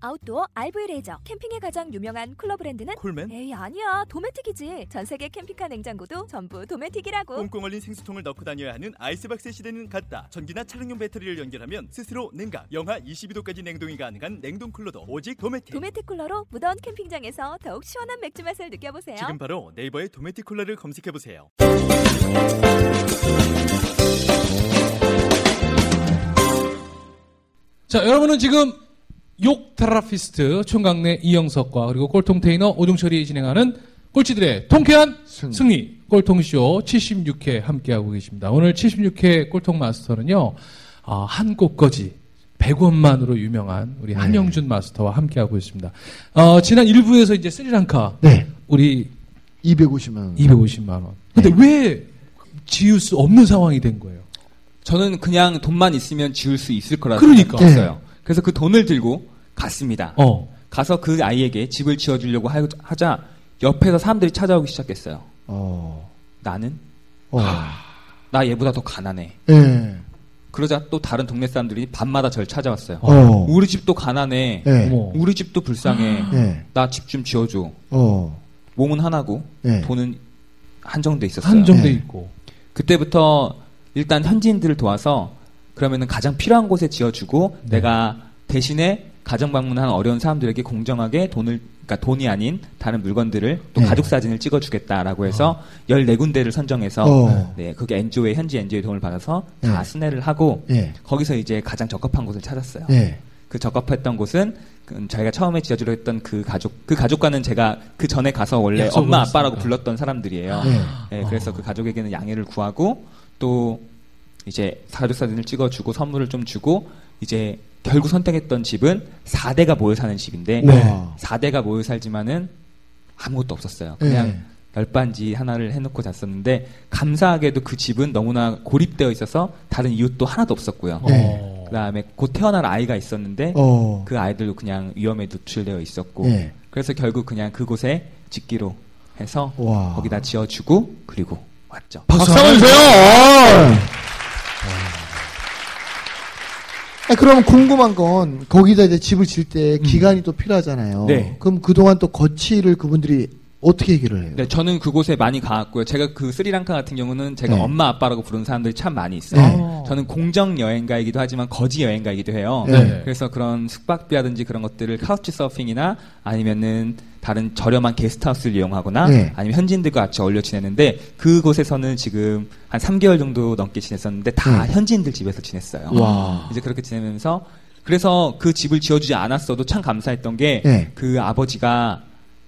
아웃도어 RV 레저 캠핑에 가장 유명한 쿨러 브랜드는 콜맨? 에이 아니야 도메틱이지 전 세계 캠핑카 냉장고도 전부 도메틱이라고 꽁꽁 얼린 생수통을 넣고 다녀야 하는 아이스박스 시대는 갔다. 전기나 차량용 배터리를 연결하면 스스로 냉각, 영하 22도까지 냉동이 가능한 냉동 쿨러도 오직 도메틱. 도메틱 쿨러로 무더운 캠핑장에서 더욱 시원한 맥주 맛을 느껴보세요 지금 바로 네이버에 도메틱 쿨러를 검색해 보세요. 자, 여러분은 지금 욕 테라피스트 총각내 이영석과 그리고 꼴통 테이너 오종철이 진행하는 꼴찌들의 통쾌한 승리, 꼴통쇼 76회 함께하고 계십니다. 오늘 76회 꼴통 마스터는요, 아, 한 꽃거지 100원만으로 유명한 우리 한영준 마스터와 함께하고 있습니다. 어, 지난 1부에서 이제 스리랑카 네. 우리 250만 원. 250만 원. 근데 왜 지을 수 없는 상황이 된 거예요? 저는 그냥 돈만 있으면 지을 수 있을 거라 그러니까. 생각했어요. 그래서 그 돈을 들고 갔습니다. 어. 가서 그 아이에게 집을 지어주려고 하- 하자 옆에서 사람들이 찾아오기 시작했어요. 어. 나는 어. 나 얘보다 더 가난해. 예. 그러자 또 다른 동네 사람들이 밤마다 절 찾아왔어요. 어. 우리 집도 가난해. 예. 우리 집도 불쌍해. 예. 나집 좀 지어줘. 어. 몸은 하나고 예. 돈은 한정돼 있었어요. 한정돼 네. 있고. 그때부터 일단 현지인들을 도와서 그러면은 가장 필요한 곳에 지어주고 네. 내가 대신에 가정 방문한 어려운 사람들에게 공정하게 돈을 그러니까 돈이 아닌 다른 물건들을 또 네. 가족 사진을 찍어 주겠다라고 해서 14군데를 선정해서 어. 네 그게 엔조의 현지 엔조의 도움을 받아서 다 네. 순회를 하고 예. 거기서 이제 가장 적합한 곳을 찾았어요. 예. 그 적합했던 곳은 그 저희가 처음에 지어주려 했던 그 가족 그 가족과는 제가 그 전에 가서 원래 약속을 엄마 아빠라고. 불렀던 사람들이에요. 네. 네, 그래서 그 가족에게는 양해를 구하고 또 이제 가족 사진을 찍어주고 선물을 좀 주고 이제 결국 선택했던 집은 4대가 모여 사는 집인데 네. 4대가 모여 살지만은 아무것도 없었어요. 그냥 네. 열반지 하나를 해놓고 잤었는데 감사하게도 그 집은 너무나 고립되어 있어서 다른 이웃도 하나도 없었고요. 네. 어. 그다음에 곧 태어날 아이가 있었는데 어. 그 아이들도 그냥 위험에 노출되어 있었고 예. 그래서 결국 그냥 그곳에 짓기로 해서 와. 거기다 지어주고 그리고 왔죠. 박수 한번 주세요. 아, 그럼 궁금한 건 거기다 이제 집을 질 때 기간이 또 필요하잖아요. 네. 그럼 그동안 또 거치를 그분들이 어떻게 해결을 해요? 네, 저는 그곳에 많이 가왔고요. 제가 그 스리랑카 같은 경우는 제가 네. 엄마 아빠라고 부르는 사람들이 참 많이 있어요. 네. 저는 공정 여행가이기도 하지만 거지 여행가이기도 해요. 네. 그래서 그런 숙박비라든지 그런 것들을 카우치 서핑이나 아니면은 다른 저렴한 게스트하우스를 이용하거나 네. 아니면 현지인들과 같이 어울려 지내는데 그곳에서는 지금 한 3개월 정도 넘게 지냈었는데 다 네. 현지인들 집에서 지냈어요. 와. 이제 그렇게 지내면서 그래서 그 집을 지어주지 않았어도 참 감사했던 게 네. 그 아버지가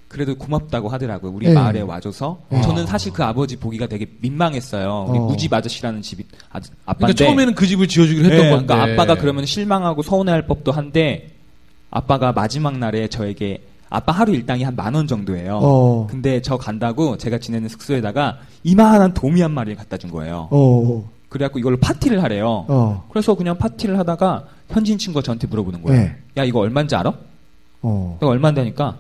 그래도 고맙다고 하더라고요. 우리 네. 마을에 와줘서. 와. 저는 사실 그 아버지 보기가 되게 민망했어요. 우리 어. 무집 아저씨라는 집이 아, 그러니까 아빠인데. 처음에는 그 집을 지어주기로 했던 네, 건데. 그러니까 아빠가 그러면 실망하고 서운해할 법도 한데 아빠가 마지막 날에 저에게 아빠 하루 일당이 한 만 원 정도예요. 어. 근데 저 간다고 제가 지내는 숙소에다가 이만한 도미 한 마리를 갖다 준 거예요. 어. 그래갖고 이걸로 파티를 하래요. 어. 그래서 그냥 파티를 하다가 현지인 친구가 저한테 물어보는 거예요. 네. 야 이거 얼마인지 알아? 어. 이거 얼마인데 하니까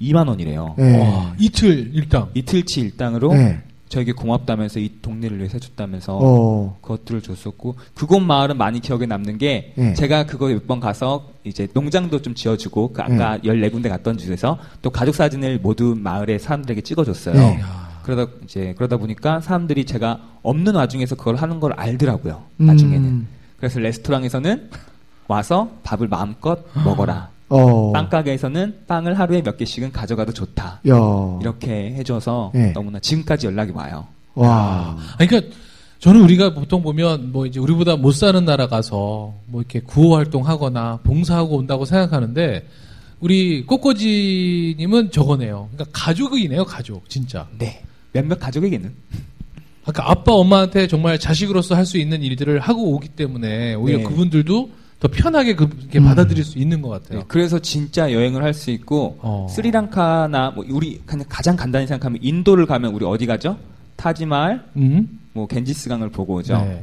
2만 원이래요. 네. 와, 이틀 일당. 이틀치 일당으로 네. 저에게 고맙다면서 이 동네를 위해서 해줬다면서 어. 그것들을 줬었고 그곳 마을은 많이 기억에 남는 게 네. 제가 그거 몇 번 가서 이제 농장도 좀 지어주고 그 아까 14군데 갔던 집에서 또 가족 사진을 모두 마을의 사람들에게 찍어줬어요. 네. 그러다 이제 그러다 보니까 사람들이 제가 없는 와중에서 그걸 하는 걸 알더라고요. 나중에는. 음. 그래서 레스토랑에서는 와서 밥을 마음껏 먹어라. 어. 빵 가게에서는 빵을 하루에 몇 개씩은 가져가도 좋다. 야. 이렇게 해줘서 네. 너무나 지금까지 연락이 와요. 와. 아니, 그러니까 저는 우리가 보통 보면 뭐 이제 우리보다 못 사는 나라 가서 뭐 이렇게 구호 활동하거나 봉사하고 온다고 생각하는데 우리 꼬꼬지님은 저거네요. 그러니까 가족이네요, 가족 진짜. 네. 몇몇 가족에게는 그러니까 아빠 엄마한테 정말 자식으로서 할 수 있는 일들을 하고 오기 때문에 오히려 네. 그분들도 더 편하게 그, 음. 받아들일 수 있는 것 같아요. 네, 그래서 진짜 여행을 할 수 있고 어. 스리랑카나 뭐 우리 그냥 가장 간단히 생각하면 인도를 가면 우리 어디 가죠? 타지마할, 음? 뭐 겐지스강을 보고 오죠. 네.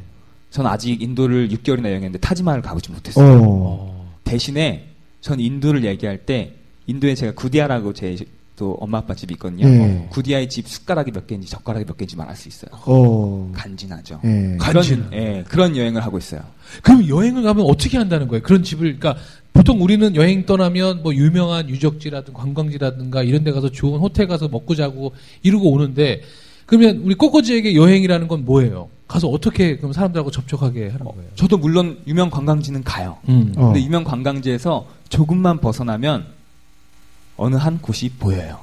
저는 아직 인도를 6개월이나 여행했는데 타지마을 가보지 못했어요. 어. 대신에 전 인도를 얘기할 때 인도에 제가 구디아라고 제 또 엄마 아빠 집이 있거든요. 네. 구디아의 집 숟가락이 몇 개인지 젓가락이 몇 개인지 말할 수 있어요. 어. 간지나죠. 예. 간지나. 그런, 예, 그런 여행을 하고 있어요. 그럼 여행을 가면 어떻게 한다는 거예요? 그런 집을 그러니까 보통 우리는 여행 떠나면 뭐 유명한 유적지라든 관광지라든가 이런 데 가서 좋은 호텔 가서 먹고 자고 이러고 오는데 그러면 우리 꼬꼬지에게 여행이라는 건 뭐예요? 가서 어떻게 그럼 사람들하고 접촉하게 하는 거예요? 저도 물론 유명 관광지는 가요. 음. 어. 근데 유명 관광지에서 조금만 벗어나면 어느 한 곳이 보여요.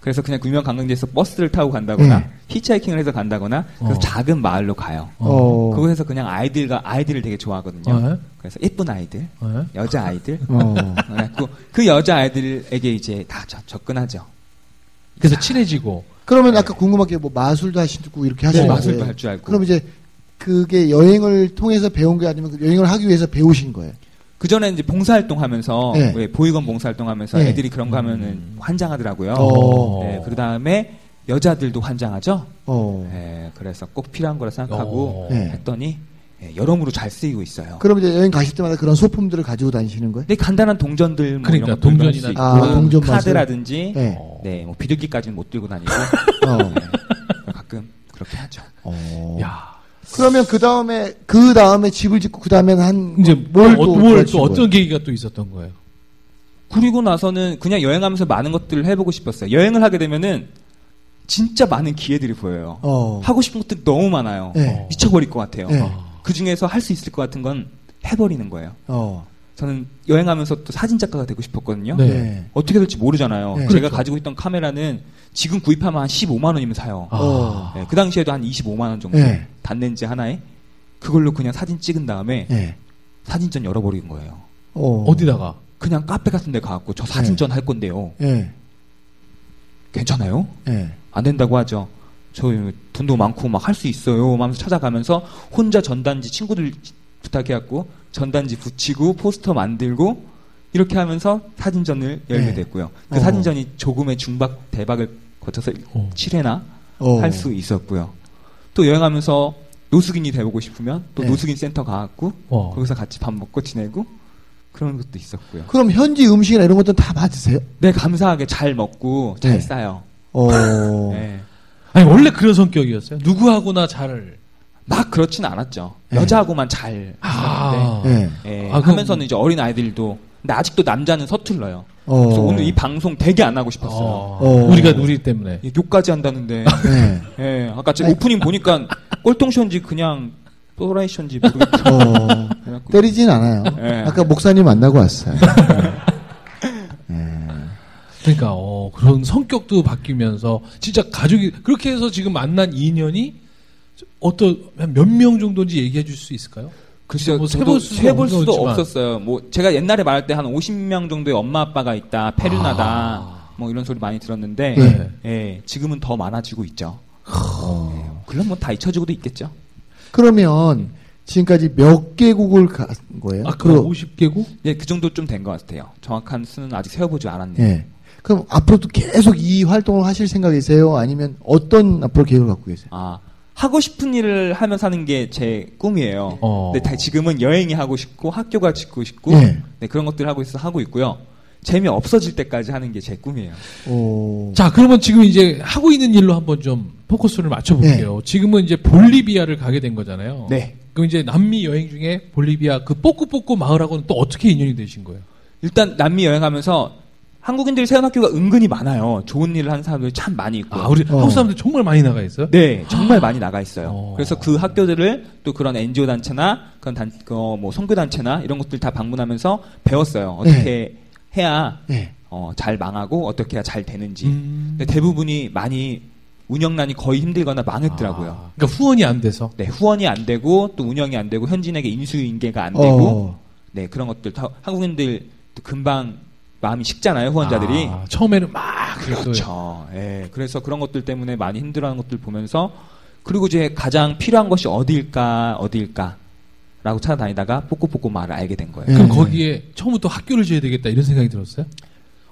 그래서 그냥 그 유명 관광지에서 버스를 타고 간다거나 네. 히치하이킹을 해서 간다거나 그래서 어. 작은 마을로 가요. 어. 그곳에서 그냥 아이들과 아이들을 되게 좋아하거든요. 어. 그래서 예쁜 아이들, 어? 여자 아이들. 어. 그래갖고 그 여자 아이들에게 이제 다 저- 접근하죠. 그래서 친해지고 그러면 아까 궁금한 게 뭐 마술도 하시고 이렇게 네, 하시는 마술도 거예요. 할줄 알고. 그럼 이제 그게 여행을 통해서 배운 게 아니면 그 여행을 하기 위해서 배우신 거예요. 그 전에 이제 봉사활동 하면서 네. 왜 보육원 봉사활동 하면서 네. 애들이 그런 거 하면은 환장하더라고요. 어. 네, 그 다음에 여자들도 환장하죠. 어. 네, 그래서 꼭 필요한 거라 생각하고 어. 네. 했더니 예, 여러모로 잘 쓰이고 있어요. 그럼 이제 여행 가실 때마다 그런 소품들을 가지고 다니시는 거예요? 근데 간단한 동전들 뭐 그러니까 이런 동전이나- 있고 아, 동전. 카드라든지 네. 어. 네, 뭐 비둘기까지는 못 들고 다니고 어. 네, 가끔 그렇게 하죠. 어. 야 그러면 그 다음에 그 다음에 집을 짓고 그 다음에는 한 이제 뭘뭘또 또, 뭘 구하신 또 어떤? 계기가 또 있었던 거예요? 그리고 나서는 그냥 여행하면서 많은 것들을 해보고 싶었어요. 여행을 하게 되면은 진짜 많은 기회들이 보여요. 어. 하고 싶은 것들이 너무 많아요. 네. 미쳐버릴 것 같아요. 네. 그 중에서 할 수 있을 것 같은 건 해버리는 거예요. 어. 저는 여행하면서 또 사진 작가가 되고 싶었거든요. 네. 네. 어떻게 될지 모르잖아요. 네. 제가 그렇죠. 가지고 있던 카메라는 지금 구입하면 한 15만 원이면 사요. 아. 어. 네, 그 당시에도 한 25만 원 정도 네. 단렌즈 하나에 그걸로 그냥 사진 찍은 다음에 네. 사진전 열어버린 거예요. 어. 어디다가? 그냥 카페 같은 데 가갖고 저 사진전 할 건데요. 예. 괜찮아요? 예. 안 된다고 하죠. 저 돈도 많고 막 할 수 있어요. 하면서 찾아가면서 혼자 전단지 친구들 부탁해갖고 전단지 붙이고 포스터 만들고 이렇게 하면서 사진전을 열게 네. 됐고요. 그 어. 사진전이 조금의 중박 대박을 거쳐서 어. 7회나 어. 할수 있었고요. 또 여행하면서 노숙인이 돼보고 싶으면 또 네. 노숙인 센터 가갖고 어. 거기서 같이 밥 먹고 지내고 그런 것도 있었고요. 그럼 현지 음식이나 이런 것들은 다 맞으세요? 네, 감사하게 잘 먹고 잘 네. 싸요. 어. 네. 아니 원래 그런 성격이었어요. 누구하고나 잘. 막 그렇지는 않았죠. 네. 여자하고만 잘 아. 예. 예, 아, 그럼- 하면서는 이제 어린 아이들도 근데 아직도 남자는 서툴러요. 어. 그래서 오늘 이 방송 되게 안 하고 싶었어요. 어. 어. 우리가 우리 때문에. 예, 욕까지 한다는데 네. 예, 아까 제. 오프닝 보니까 꼴통쇼인지 그냥 어. 그래갖고 때리진 않아요. 예. 아까 목사님 만나고 왔어요. 예. 그러니까 어, 그런 성격도 바뀌면서 진짜 가족이 그렇게 해서 지금 만난 인연이 어떤 몇 명 정도인지 얘기해 줄 수 있을까요? 글쎄요, 뭐 세볼 수도 세볼 수도. 없었어요. 뭐 제가 옛날에 말할 때 한 50명 정도의 엄마 아빠가 있다, 페르나다, 아. 뭐 이런 소리 많이 들었는데, 네. 예, 지금은 더 많아지고 있죠. 어. 물론 뭐다 잊혀지고도 있겠죠. 그러면 지금까지 몇 개국을 간 거예요? 아까 50개국? 예, 그 정도 좀 된 것 같아요. 정확한 수는 아직 세어보지 않았네요. 예. 그럼 앞으로도 계속 이 활동을 하실 생각이세요? 아니면 어떤 앞으로 계획을 갖고 계세요? 아, 하고 싶은 일을 하며 사는 게 제 꿈이에요. 어. 근데 다 지금은 여행이 하고 싶고 학교가 짓고 싶고 예. 네, 그런 것들을 하고 있어서 하고 있고요. 재미 없어질 때까지 하는 게 제 꿈이에요. 어. 자, 그러면 지금 이제 하고 있는 일로 한번 좀 포커스를 맞춰볼게요. 지금은 이제 볼리비아를 가게 된 거잖아요. 네. 그럼 이제 남미 여행 중에 볼리비아 그 뽀꾸뽀꾸 마을하고는 또 어떻게 인연이 되신 거예요? 일단 남미 여행하면서 한국인들이 세운 학교가 은근히 많아요. 좋은 일을 하는 사람들이 참 많이 있고. 아, 우리 어. 한국 사람들 정말 많이 나가 있어요? 네, 정말 많이 나가 있어요. 어. 그래서 그 학교들을 또 그런 NGO 단체나 그런 단, 어, 뭐 선교 단체나 이런 것들 다 방문하면서 배웠어요. 어떻게 해야 예. 어, 잘 망하고 어떻게 해야 잘 되는지. 음. 근데 대부분이 많이 운영난이 거의 힘들거나 망했더라고요. 아, 그러니까 후원이 안 돼서. 네, 후원이 안 되고 또 운영이 안 되고 현진에게 인수인계가 안 되고 어. 네 그런 것들 다 한국인들 또 금방 마음이 식잖아요 후원자들이 아, 처음에는 막 그랬어요. 그렇죠. 예, 그래서 그런 것들 때문에 많이 힘들어하는 것들 보면서 그리고 이제 가장 필요한 것이 어디일까 어디일까 라고 찾아다니다가 뽀꼬뽀꼬 말을 알게 된 거예요. 그럼 네. 거기에 처음부터 학교를 지어야 되겠다 이런 생각이 들었어요?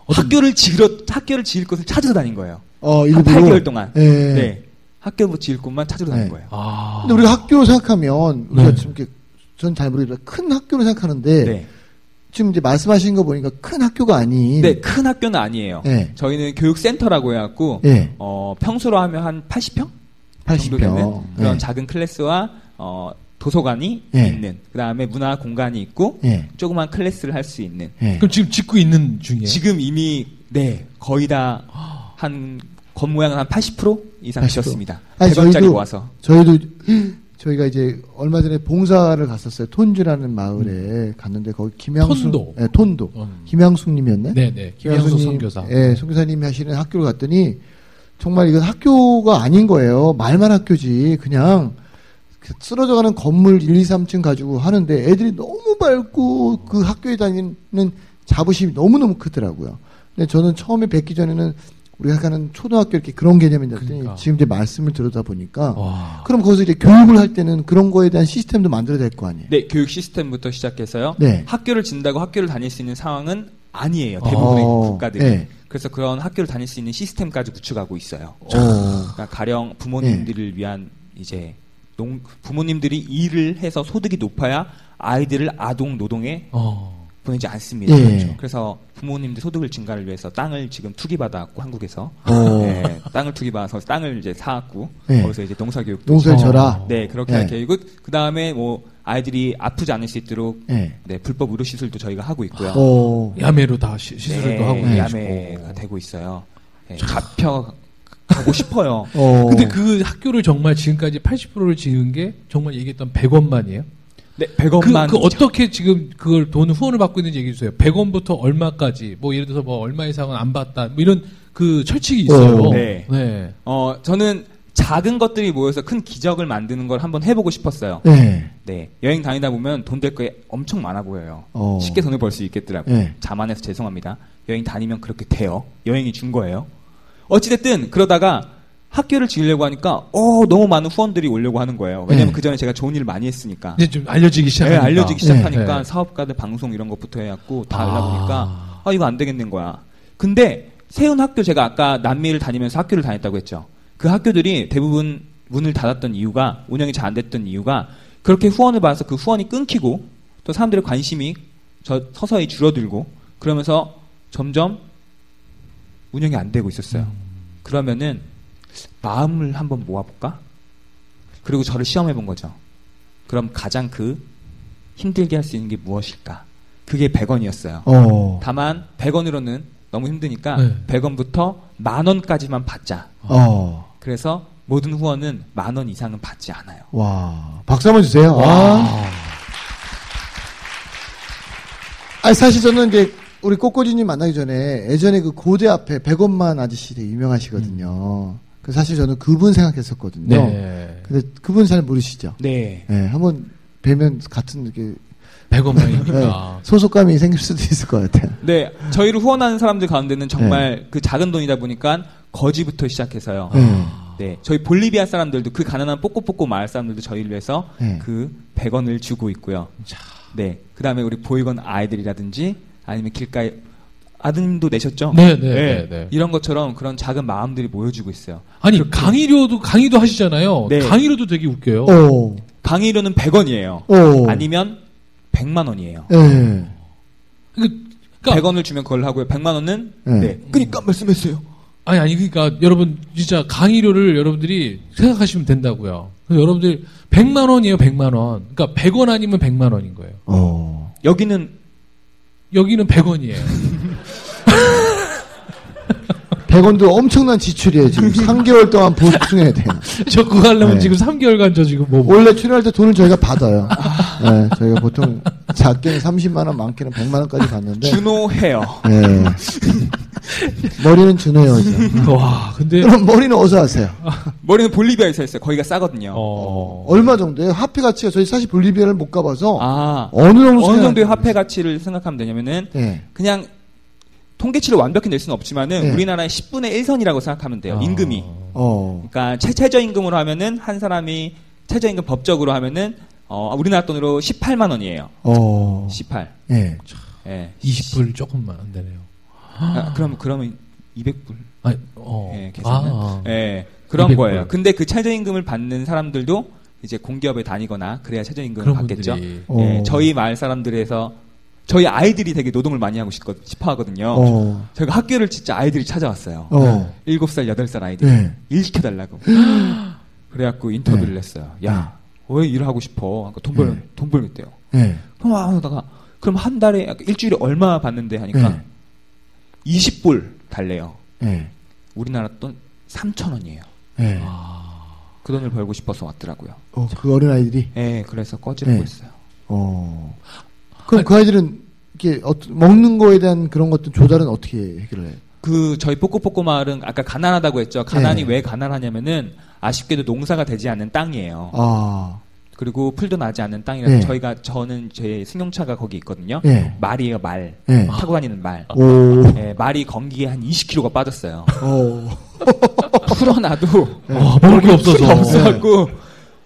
어떤- 학교를 지으러 학교를 지을 것을 찾으러 다닌 거예요. 어, 한 일부러. 8개월 동안. 예. 네. 학교 지을 곳만 찾으러 다니는 네. 거예요. 아. 근데 우리가 학교로 생각하면 우리가 네. 지금 이렇게 전 잘 모르겠지만 큰 학교로 생각하는데 네. 지금 이제 말씀하신 거 보니까 큰 학교가 아닌 네, 큰 학교는 아니에요. 네. 저희는 교육센터라고 해갖고 예. 어, 평수로 하면 한 80평? 80평. 되는 그런 예. 작은 클래스와 어, 도서관이 예. 있는 그 다음에 문화 공간이 있고 예. 조그만 클래스를 할 수 있는 예. 그럼 지금 짓고 있는 중이에요. 지금 이미 네 거의 다한 겉모양은 한 80% 이상 80%. 지었습니다. 아니, 100원짜리 저희도- 모아서 저희도 저희가 이제 얼마 전에 봉사를 갔었어요. 톤도라는 마을에 갔는데 거기 김양수 톤도. 예, 톤도. 음. 김양숙님이었네. 네네. 김양수 김양수님, 선교사. 예, 선교사님이 하시는 학교를 갔더니 정말 이건 학교가 아닌 거예요. 말만 학교지. 그냥 그 쓰러져가는 건물 1, 2, 3층 가지고 하는데 애들이 너무 밝고 그 학교에 다니는 자부심이 너무 너무 크더라고요. 근데 저는 처음에 뵙기 전에는 우리가 가는 초등학교 이렇게 그런 개념인데 그러니까. 지금 이제 말씀을 들어다 보니까 와. 그럼 거기서 이제 교육을 할 때는 그런 거에 대한 시스템도 만들어야 될 거 아니에요. 네 교육 시스템부터 시작해서요. 네. 학교를 진다고 학교를 다닐 수 있는 상황은 아니에요. 대부분의 어, 국가들이. 네. 그래서 그런 학교를 다닐 수 있는 시스템까지 구축하고 있어요. 어. 그러니까 가령 부모님들을 위한 이제 농, 부모님들이 일을 해서 소득이 높아야 아이들을 아동 노동에 어. 보내지 않습니다. 예. 그렇죠. 그래서 부모님들 소득을 증가를 위해서 땅을 지금 투기받아갖고 한국에서 어. 네, 땅을 투기받아서 땅을 이제 사갖고 예. 거기서 이제 농사교육도 농사를 어. 져라. 네 그렇게 예. 할 계획이고 그 다음에 뭐 아이들이 아프지 않을 수 있도록 예. 네 불법 의료 시술도 저희가 하고 있고요. 어. 야매로 다 시, 시술도 네, 하고 야매가. 되고 있어요. 네, 잡혀 가고 싶어요. 어. 근데 그 학교를 정말 지금까지 80%를 지은 게 정말 얘기했던 100원만이에요? 네, 그, 100원만 그 어떻게 지금 그걸 돈 후원을 받고 있는지 얘기해 주세요. 100원부터 얼마까지 뭐 예를 들어서 뭐 얼마 이상은 안 받다 뭐 이런 그 철칙이 있어요. 어, 네. 네. 어 저는 작은 것들이 모여서 큰 기적을 만드는 걸 한번 해보고 싶었어요. 네. 네 여행 다니다 보면 돈될게 엄청 많아 보여요. 어. 쉽게 돈을 벌 수 있겠더라고요. 네. 자만해서 죄송합니다. 여행 다니면 그렇게 돼요. 여행이 준 거예요. 어찌됐든 그러다가 학교를 지으려고 하니까 어 너무 많은 후원들이 오려고 하는 거예요. 왜냐면 네. 그 전에 제가 좋은 일을 많이 했으니까. 이제 좀 알려지기 네, 시작하니까. 알려지기 시작하니까 네. 사업가들 방송 이런 것부터 해갖고 다 아. 알아보니까 아 이거 안 되겠는 거야. 근데 세운 학교 제가 아까 남미를 다니면서 학교를 다녔다고 했죠. 그 학교들이 대부분 문을 닫았던 이유가 운영이 잘 안 됐던 이유가 그렇게 후원을 받아서 그 후원이 끊기고 또 사람들의 관심이 저 서서히 줄어들고 그러면서 점점 운영이 안 되고 있었어요. 그러면은 마음을 한번 모아볼까? 그리고 저를 시험해 본 거죠. 그럼 가장 그 힘들게 할 수 있는 게 무엇일까? 그게 100원이었어요. 어. 다만 100원으로는 너무 힘드니까 네. 100원부터 만 원까지만 받자. 어. 그래서 모든 후원은 만 원 이상은 받지 않아요. 와. 박수 한번 주세요. 아. 와. 아니, 사실 저는 이제 우리 꼬꼬지님 만나기 전에 예전에 그 고대 앞에 100원만 아저씨 되게 유명하시거든요. 그 사실 저는 그분 생각했었거든요. 네. 근데 그분 잘 모르시죠? 네. 네, 한번 뵈면 같은 이렇게 100원만이니까. 네, 소속감이 생길 수도 있을 것 같아요. 네. 저희를 후원하는 사람들 가운데는 정말 그 작은 돈이다 보니까 거지부터 시작해서요. 네. 네. 저희 볼리비아 사람들도 그 가난한 뽀꼬뽀꼬 마을 사람들도 저희를 위해서 네. 그 100원을 주고 있고요. 네. 그 다음에 우리 보육원 아이들이라든지 아니면 길가에 아드님도 내셨죠? 네, 네, 네, 네. 이런 것처럼 그런 작은 마음들이 모여지고 있어요. 아니 강의료도 강의도 하시잖아요. 네. 강의료도 되게 웃겨요. 오. 강의료는 100원이에요. 오. 아니면 100만 원이에요. 네. 그, 그러니까 100원을 주면 그걸 하고요. 100만 원은 네. 네. 그러니까 말씀했어요. 아니 아니 그러니까 여러분 진짜 강의료를 여러분들이 생각하시면 된다고요. 그래서 여러분들 100만 원이에요, 100만 원. 그러니까 100원 아니면 100만 원인 거예요. 어. 여기는 여기는 100원이에요. 100원도 엄청난 지출이에요. 지금 3개월 동안 보충해야 돼요. 저 그거 하려면 네. 지금 3개월간 저 지금 뭐 원래 출연할 때 돈을 저희가 받아요. 네, 저희가 보통 작게는 30만원, 많게는 100만원까지 받는데. 준호 헤어. 네. 머리는 준호요죠. 와, 근데 그럼 머리는 어디서 하세요? 머리는 볼리비아에서 했어요. 거기가 싸거든요. 어. 얼마 정도예요? 화폐 가치가 저희 사실 볼리비아를 못 가봐서 아. 어느 정도 어느 정도의 화폐 가치를 생각하면 되냐면은 네. 그냥 통계치를 완벽히 낼 수는 없지만은 네. 우리나라의 10분의 1선이라고 생각하면 돼요. 아. 임금이. 어. 그러니까 최, 최저 임금으로 하면은 한 사람이 최저 임금 법적으로 하면은 어, 우리나라 돈으로 18만 원이에요. 어. 18. 예. 예. 20불 조금만 안 되네요. 아, 그럼 그러면 200불. 아니, 어. 예, 계산은. 아. 예, 그런 200불. 거예요. 근데 그 최저 임금을 받는 사람들도 이제 공기업에 다니거나 그래야 최저 임금을 그런 받겠죠. 분들이. 예, 어. 저희 마을 사람들에서 저희 아이들이 되게 노동을 많이 하고 싶거, 싶어 하거든요. 어. 저희가 학교를 진짜 아이들이 찾아왔어요. 어. 일곱 살 여덟 살 아이들이 네. 일 시켜달라고. 그래갖고 인터뷰를 네. 했어요. 야, 왜 일을 하고 싶어? 그러니까 돈 벌, 네. 돈 벌겠대요. 예. 그럼 아, 하다가 그럼 한 달에 일주일에 얼마 받는데 하니까 네. 20불 달래요. 예. 우리나라 돈 3천 원이에요. 예. 그 돈을 벌고 싶어서 왔더라고요. 어, 그 어린 아이들이. 예, 그래서 꺼지라고 네. 했어요. 어. 그럼 그 아이들은 이렇게 어떤- 먹는 거에 대한 그런 것들 조달은 어떻게 해결해요? 그 저희 뽀꼬뽀꼬 마을은 아까 가난하다고 했죠. 가난이 네. 왜 가난하냐면은 아쉽게도 농사가 되지 않는 땅이에요. 아. 그리고 풀도 나지 않는 땅이라서 네. 저희가 저는 제 승용차가 거기 있거든요. 예. 말이에요, 말. 예. 타고 다니는 말. 오. 예, 말이 건기에 한 20kg가 빠졌어요. 어. 풀어놔도 아, 먹을 게 없어서. 없어갖고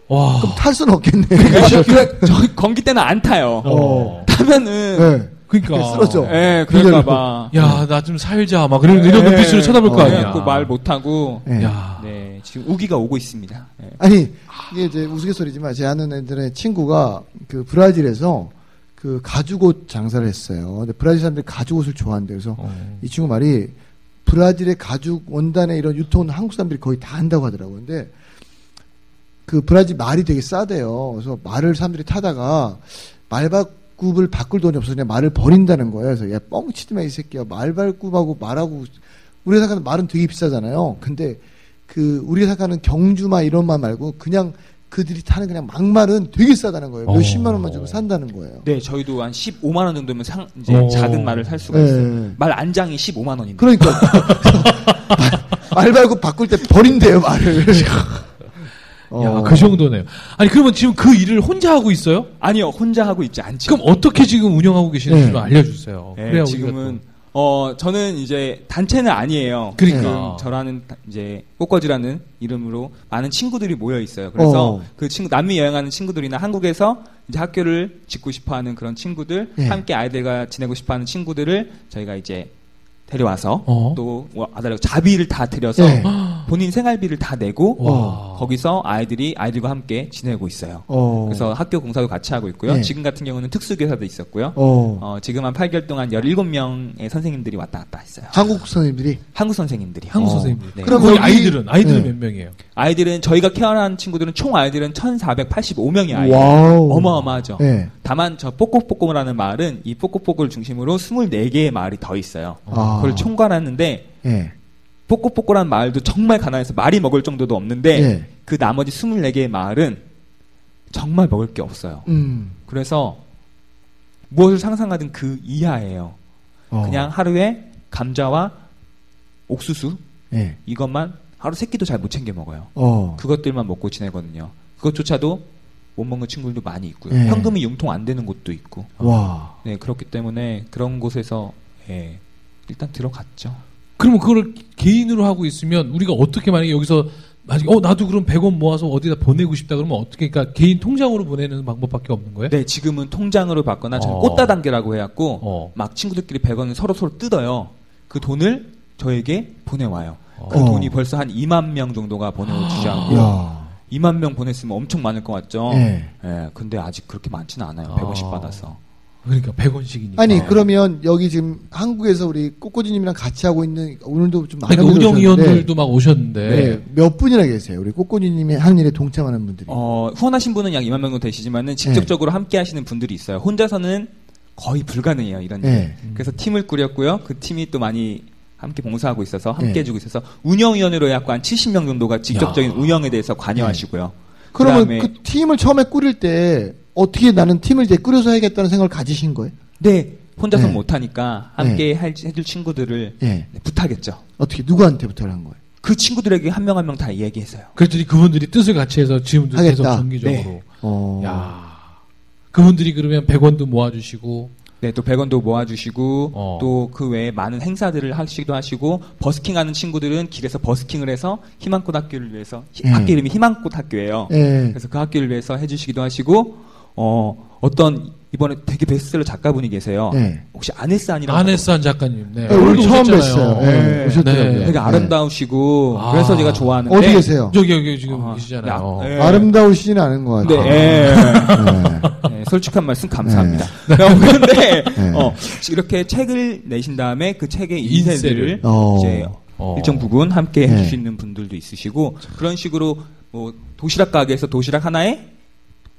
와. 그럼 탈 수는 없겠네. 그, 저 건기 때는 안 타요. 어. 타면은 예. 그러니까. 쓰러져. 예, 그럴까 봐. 야, 나 좀 살자. 막 이런, 이런 예. 눈빛으로 쳐다볼 거 어. 아니야. 그래갖고 말 못 하고 예. 야. 네 지금 우기가 오고 있습니다. 예. 아니 이게 이제 우스갯소리지만 제 아는 애들의 친구가 그 브라질에서 그 가죽옷 장사를 했어요. 근데 브라질 사람들이 가죽옷을 좋아한대. 그래서 어. 이 친구 말이 브라질의 가죽 원단의 이런 유통은 한국 사람들이 거의 다 한다고 하더라고요. 근데 그 브라질 말이 되게 싸대요. 그래서 말을 사람들이 타다가 말 발굽을 바꿀 돈이 없어서 그냥 말을 버린다는 거예요. 그래서 야 뻥치지 마 이 새끼야. 말 발굽하고 말하고 우리가 생각하는 말은 되게 비싸잖아요. 근데 그 우리가 생각하는 경주마 이런 말 말고 그냥 그들이 타는 그냥 막말은 되게 싸다는 거예요. 어. 몇십만 원만 주고 산다는 거예요. 네 저희도 한 15만 원 정도면 상 이제 어. 작은 말을 살 수가 예. 있어요. 말 안장이 15만 원인데. 그러니까 말, 말 발굽 바꿀 때 버린대요 말을. 어. 야, 그 정도네요. 아니, 그러면 지금 그 일을 혼자 하고 있어요? 아니요 혼자 하고 있지 않죠. 그럼 어떻게 지금 운영하고 계시는지 네. 좀 알려주세요. 예, 그래야 우리가 지금은 어 저는 이제 단체는 아니에요. 그러니까. 그 저라는 다- 이제 꽃거지라는 이름으로 많은 친구들이 모여 있어요. 그래서 어. 그 친구 남미 여행하는 친구들이나 한국에서 이제 학교를 짓고 싶어하는 그런 친구들, 예. 함께 아이들과 지내고 싶어하는 친구들을 저희가 이제 데려와서 어. 또 와- 와달라고 자비를 다 들여서 예. 본인 생활비를 다 내고 와. 거기서 아이들이 아이들과 함께 지내고 있어요. 어. 그래서 학교 공사도 같이 하고 있고요. 예. 지금 같은 경우는 특수교사도 있었고요. 어. 어, 지금 한 8개월 동안 17명의 선생님들이 왔다 갔다 했어요. 한국 선생님들이 한국 선생님들이. 한국 어. 선생님들. 네. 그럼 아이들은, 아이들은 네. 몇 명이에요? 아이들은 저희가 care한 친구들은 총 아이들은 1,485명의 아이. 와우. 어마어마하죠. 예. 다만 저 뽀꼬뽀꼬라는 마을은 이 뽀꼬뽀꼬를 중심으로 24개의 마을이 더 있어요. 아. 그걸 총괄하는데 예. 뽀꼬뽀꼬라는 마을도 정말 가난해서 말이 먹을 정도도 없는데 예. 그 나머지 24개의 마을은 정말 먹을 게 없어요. 음. 그래서 무엇을 상상하든 그 이하예요. 어. 그냥 하루에 감자와 옥수수 예. 이것만 하루 세 끼도 잘 못 챙겨 먹어요. 어. 그것들만 먹고 지내거든요. 그것조차도 못 먹는 친구들도 많이 있고요. 예. 현금이 융통 안 되는 곳도 있고. 와. 네, 그렇기 때문에 그런 곳에서 예, 일단 들어갔죠. 그러면 그걸 개인으로 하고 있으면 우리가 어떻게 만약에 여기서 만약에 어 나도 그럼 100원 모아서 어디다 보내고 싶다 그러면 어떻게 그러니까 개인 통장으로 보내는 방법밖에 없는 거예요? 네, 지금은 통장으로 받거나 저는 어. 꽃다 단계라고 해갖고 어. 막 친구들끼리 100원을 서로 서로 뜯어요. 그 돈을 저에게 보내와요. 그 어. 돈이 벌써 한 2만 명 정도가 보내주셔갖고 야. 2만 명 보냈으면 엄청 많을 것 같죠. 예. 예, 근데 아직 그렇게 많지는 않아요. 아. 100원씩 받아서. 그러니까 100원씩이니까. 아니 그러면 여기 지금 한국에서 우리 꼬꼬지님이랑 같이 하고 있는 오늘도 좀 많은 그러니까 운영위원들도 막 오셨는데 네. 몇 분이나 계세요? 우리 꼬꼬지님의 하는 일에 동참하는 분들이. 어, 후원하신 분은 약 2만 명 정도 되시지만은 직접적으로 함께 하시는 분들이 있어요. 혼자서는 거의 불가능해요, 이런 일. 네. 그래서 팀을 꾸렸고요. 그 팀이 또 많이 함께 봉사하고 있어서 함께 네. 해주고 있어서 운영위원회로 약 한 70명 정도가 직접적인 야. 운영에 대해서 관여하시고요. 그러면 그 팀을 처음에 꾸릴 때 어떻게 나는 팀을 이제 꾸려서 해야겠다는 생각을 가지신 거예요? 네, 혼자서 네. 못하니까 함께 할- 해줄 친구들을 예. 네, 부탁했죠. 어떻게 누구한테 부탁을 한 거예요? 그 친구들에게 한 명 한 명다 이야기했어요. 그랬더니 그분들이 뜻을 같이 해서 지금도 계속 하겠다. 정기적으로. 네. 어. 야. 그분들이 그러면 100원도 모아주시고 네, 또 100원도 모아주시고 어. 또그 외에 많은 행사들을 하시기도 하시고 버스킹 하는 친구들은 길에서 버스킹을 해서 희망꽃 학교를 위해서 히- 음. 학교 이름이 희망꽃 학교예요. 예. 그래서 그 학교를 위해서 해주시기도 하시고 어, 어떤 이번에 되게 베스트셀러 작가분이 계세요. 네. 혹시 아네스 안이라고 아네스한 작가님. 네. 네, 오늘 처음. 뵀어요. 네, 네. 오셨더라고요. 네. 되게 아름다우시고 아. 그래서 제가 좋아하는데 어디 계세요? 저기 여기 지금 아, 계시잖아요. 야, 네. 아름다우시진 않은 것 네, 같아요. 예. 네. 네, 솔직한 말씀 감사합니다. 그런데 네. 어, 이렇게 책을 내신 다음에 그 책의 인쇄를. 인쇄를 어. 이제 어. 일정 부분 함께 네. 해주시는 분들도 있으시고 그런 식으로 뭐 도시락 가게에서 도시락 하나에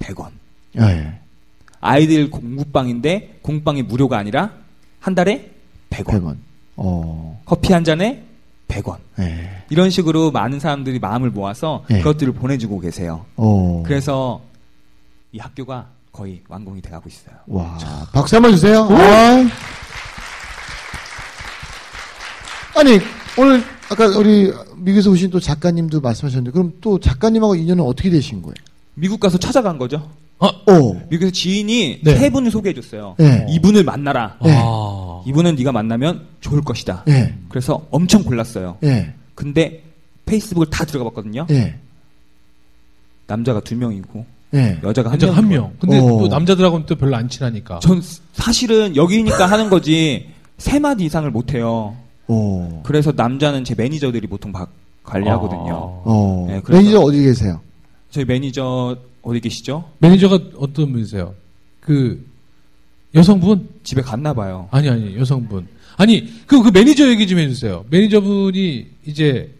100원. 예. 아이들 공부방인데 공부방이 무료가 아니라 한 달에 100원. 100원. 어. 커피 한 잔에 100원. 예. 이런 식으로 많은 사람들이 마음을 모아서 네. 그것들을 보내주고 계세요. 어. 그래서 이 학교가 거의 완공이 돼가고 있어요. 와. 박수 한번 주세요. 아. 아니, 오늘 아까 우리 미국에서 오신 또 작가님도 말씀하셨는데 그럼 또 작가님하고 인연은 어떻게 되신 거예요? 미국 가서 찾아간 거죠. 오. 미국에서 지인이 네. 세 분을 소개해줬어요. 네. 이분을 만나라. 네. 아. 이분은 네가 만나면 좋을 것이다. 예. 그래서 엄청 골랐어요. 예. 근데 페이스북을 다 들어가 봤거든요. 예. 남자가 두 명이고 예. 여자가 한 명. 한 명. 근데 어. 또 남자들하고는 또 별로 안 친하니까. 전 사실은 여기니까 하는 거지 세 마디 이상을 못 해요. 오. 그래서 남자는 제 매니저들이 보통 바- 관리하거든요. 어. 네, 그래서- 매니저 어디 계세요? 저희 매니저 어디 계시죠? 매니저가 어떤 분이세요? 그 여성분? 집에 갔나 봐요. 아니 아니 여성분. 아니 그 그 매니저 얘기 좀 해주세요. 매니저분이 이제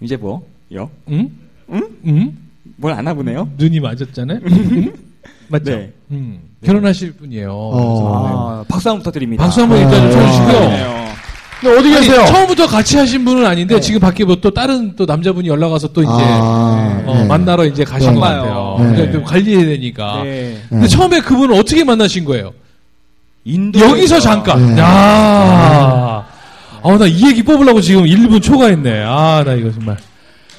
이제 뭐? 요? 응? 응? 응? 뭘 안 하보네요? 눈이 맞았잖아요. 응? 맞죠? 네. 음. 결혼하실 분이에요. 그래서 아, 박수 한번 부탁드립니다. 박수 한번 일단 좀 아. 쳐주시고요. 네. 근데 어디 아니, 계세요? 처음부터 같이 하신 분은 아닌데 지금 밖에 뭐 또 다른 또 남자분이 연락 와서 또 이제 아, 어, 네. 만나러 이제 가신 것 정말요. 같아요. 네. 그러니까 좀 관리해야 되니까. 네. 근데 처음에 그분을 어떻게 만나신 거예요? 인도 여기서 잠깐. 네. 야. 아, 나 이 얘기 뽑으려고 지금 1분 초과했네. 아, 나 이거 정말.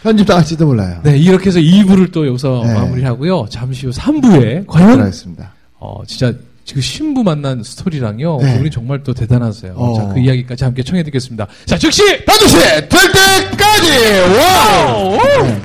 편집 당할지도 몰라요. 네, 이렇게 해서 2부를 또 여기서 네. 마무리하고요. 잠시 후 3부에 과연 알겠습니다. 어, 진짜 지금 신부 만난 스토리랑요. 네. 우리 정말 또 대단하세요. 어. 자, 그 이야기까지 함께 청해 듣겠습니다. 자, 즉시 반드시 될 때까지 와우! 와우! 네.